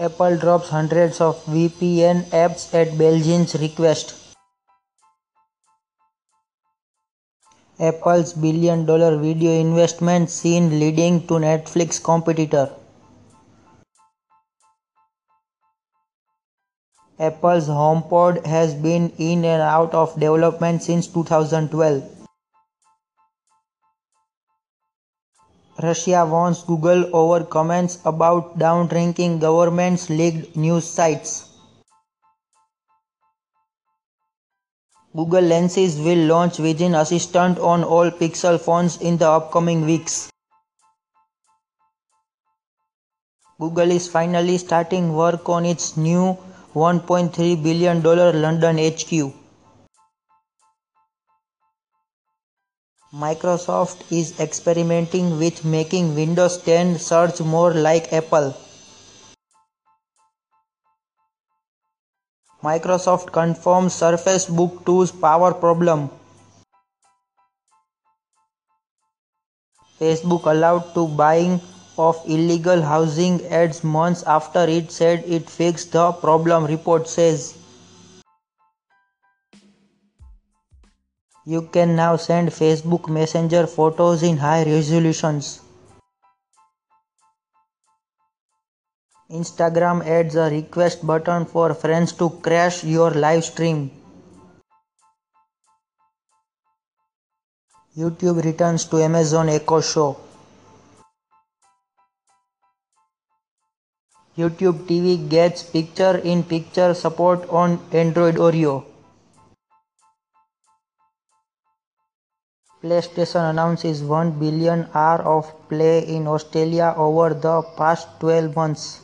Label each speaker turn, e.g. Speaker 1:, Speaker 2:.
Speaker 1: Apple drops hundreds of VPN apps at Beijing's request. Apple's billion dollar video investment seen leading to Netflix competitor. Apple's HomePod has been in and out of development since 2012. Russia warns Google over comments about downranking government's leaked news sites. Google Lenses will launch Vision Assistant on all Pixel phones in the upcoming weeks. Google is finally starting work on its new $1.3 billion London HQ. Microsoft is experimenting with making Windows 10 search more like Apple. Microsoft confirms Surface Book 2's power problem. Facebook allowed to buying of illegal housing ads months after it said it fixed the problem report says. You can now send Facebook Messenger photos in high resolutions. Instagram adds a request button for friends to crash your live stream. YouTube returns to Amazon Echo Show. YouTube TV gets picture-in-picture support on Android Oreo. PlayStation announces 1 billion hours of play in Australia over the past 12 months.